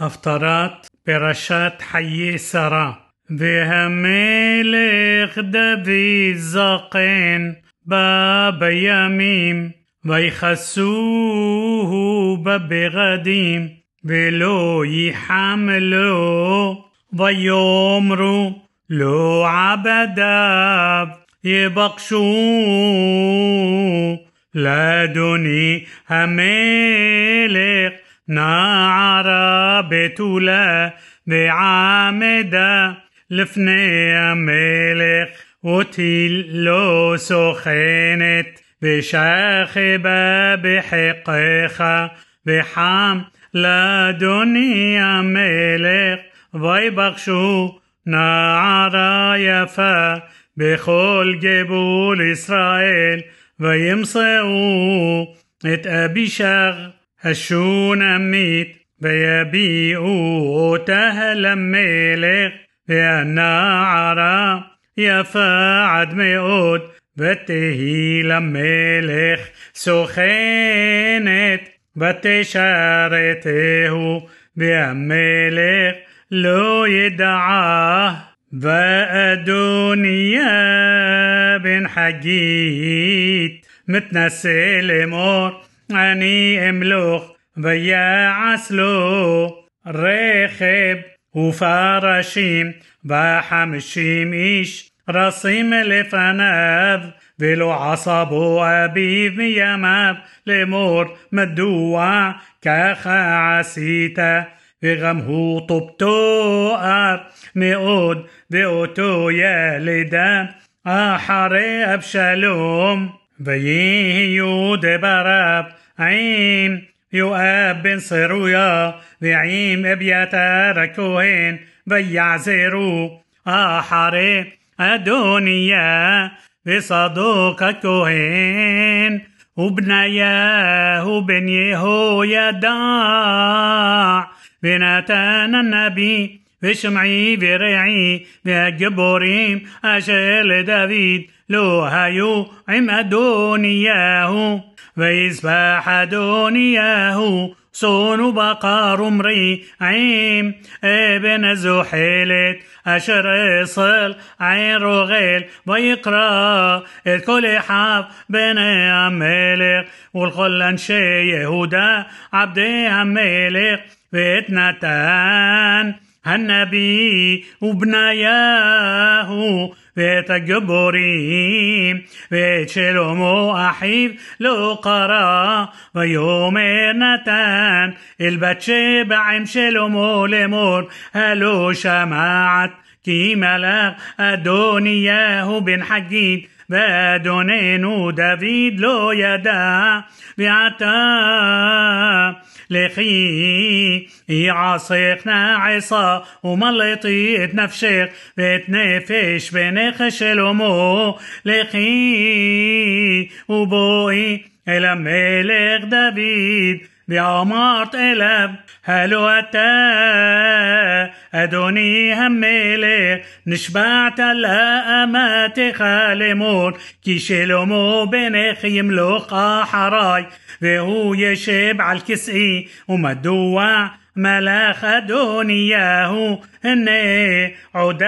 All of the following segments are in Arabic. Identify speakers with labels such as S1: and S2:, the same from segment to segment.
S1: הפטרת פרשת חיי שרה והמלך דוד זקן בא בימים ויכסוהו בבגדים ולא ייחם לו ויאמרו לו עבדיו יבקשו לאדוני המלך נערה בתולה ועמדה לפני המלך וטיל לא סוכנת ושכבה בחיקך וחם לאדוני המלך ויבקשו נערה יפה בכל גבול ישראל וימצאו את אבישג השונמית ויביאו אותה למלך והנערה יפה עד מאוד ותהי למלך סוכנת ותשרתהו והמלך לא ידעה ואדוניה בן חגית מתנשא לאמור عني املوخ ويا عسلو רכב ופרשים וחמישים איש רצים לפניו ולא עשה בו אביו מימיו לאמור מדוע ככה עשית וגם הוא טובתו אב מאוד ואותו ילדה אחרי אבשלום ויהיו דבריו عيم يؤاب بن صرويا وعيم ركوين بيع زيرو أحر أدونيا بصدوق كوهن وبن بن يهويداع بناتان النبي بشمعي برعي بجبوريم أجل داويد. لوحيو عمى دنياه وإسباح أدونياه صون بقار مري عيم ابن زحيلت أشر إصل عين رغيل ويقرأ الكل حاف بن الملك والخل أنشي يهودا عبد الملك ويتنتان النبي وبنياه ואת הגיבורים, ואת שלמה אחיו לא קרא, ויאמר נתן אל בת שבע עם שלמה לאמור, הלא שמעת כי מלך אדוניהו בן חגית ואדוננו דוד לא ידע ועתה לכי יעשך נעשה ומלטי את נפשך ואת נפש בנך שלמה לכי ובואי אל המלך דוד ואמרת אליו הלא אתה אדוני המלך נשבעת לאמתך לאמור כי שלמה בנך ימלוך אחריי והוא ישב על כסאי ומדוע מלאך אדוניהו הנה עודך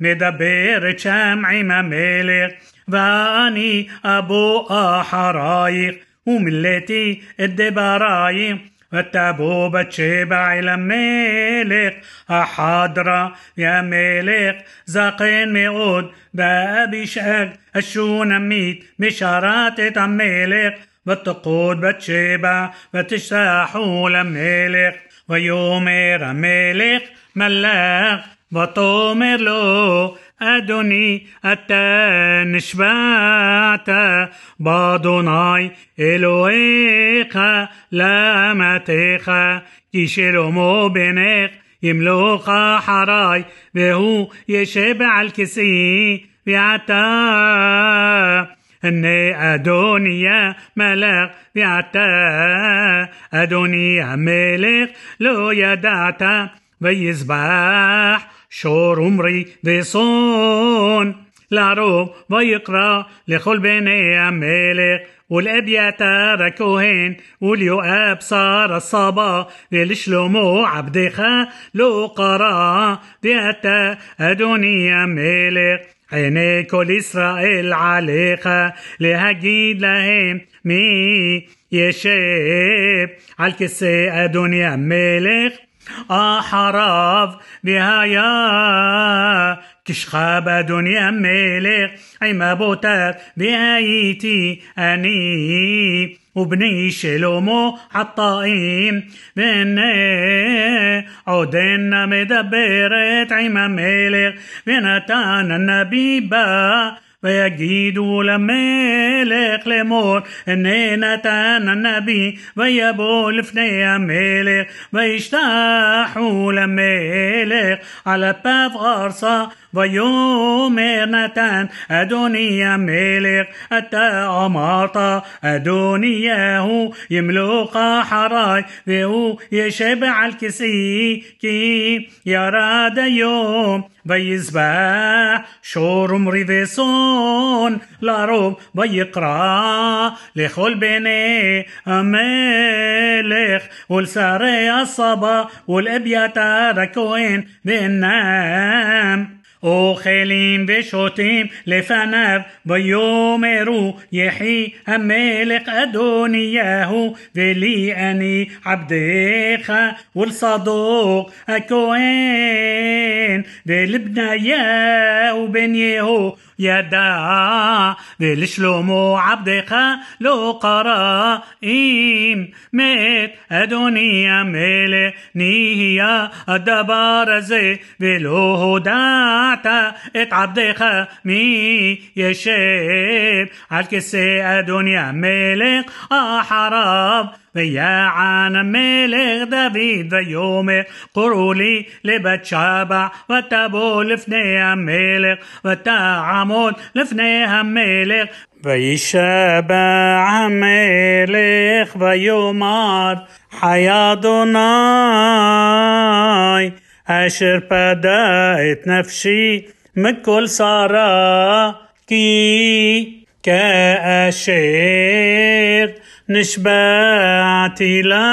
S1: מדברת שם עם המלך ואני אבוא אחרייך وملتي الدبرايم واتبعوا بتشبع إلى ملك حاضرة يا ملك زقين مئود. بأبيشاق الشونميت بشارات الملك ותקוד בת שבע ותשתחו למלך ויאמר המלך מה לך ותאמר לו אדוני אתה נשבעת באדוני אלוהיך לאמתך כי שלמה בנך ימלוך אחרי. והוא ישב על כסאי ועתה הנה אדוני אדוניה מלך ועתה המלך לא ידעת. ויזבח שור ומריא וצאן לרוב ויקרא לכל בני המלך ולאביתר הכהן וליואב שר הצבא. ולשלמה עבדך לא קרא ואתה אדוני המלך عيني كل إسرائيل عليك لهجيد لهم مي يشيب. على الكسي أدوني ملك أحراف بها يا كشخاب دنيا ملك عما بوتك بآيتي أني وبني شلومو عطائم. بن עודנה מדברת. עם המלך ונתן הנביא בא ויגידו למלך לאמור הנה נתן הנביא ויבוא לפני המלך וישתחו למלך על אפיו ארצה ויאמר נתן אדוני המלך אתה אמרת אדוניהו ימלוך אחרי והוא ישב על כסאי כי ירד היום ויזבח שור ומריא וצאן לרוב ויקרא לכל בני המלך ולשרי הצבא ולאביתר הכהן והנם אוכלים ושותים לפניו ויאמרו יחי המלך אדוניהו ולי אני עבדיך ולצדוק הכהן ולבנייהו בן יהו ידע ולשלמה עבדך לא קרא אם מת אדוני המלך נהיה הדבר הזה ולא הודה هدعت ات عبدك مي يشيب. عالكسي أدوني ميلك أحراب ويا عن ملك دافيد ويومك قرولي لبت شابع وتابو لفني ملك وتعمود لفني ملك ويشبع ملك ويومر حياضناي أشر بدأت نفسي من كل صارا كي كأشير نشبعت لا.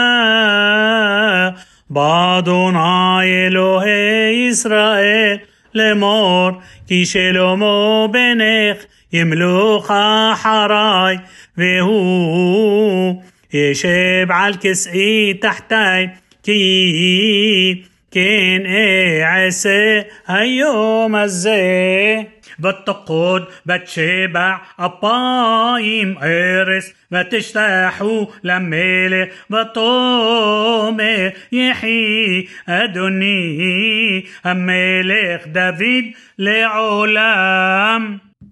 S1: بعضنا إلهي إسرائيل لمور كي شلومو بنخ يملوخ حراي. وهو يشب على الكسئي تحتاي. كي كان إيه عسى هيوم الزي بتقود بتشبع أبايم عرس بتشتاحوا لميلي بطومي يحيي أدوني الملك دافيد لعلام.